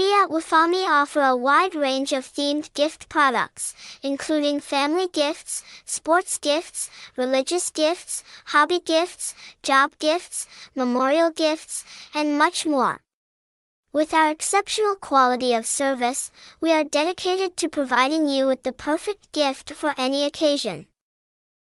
We at Wifami offer a wide range of themed gift products, including family gifts, sports gifts, religious gifts, hobby gifts, job gifts, memorial gifts, and much more. With our exceptional quality of service, we are dedicated to providing you with the perfect gift for any occasion.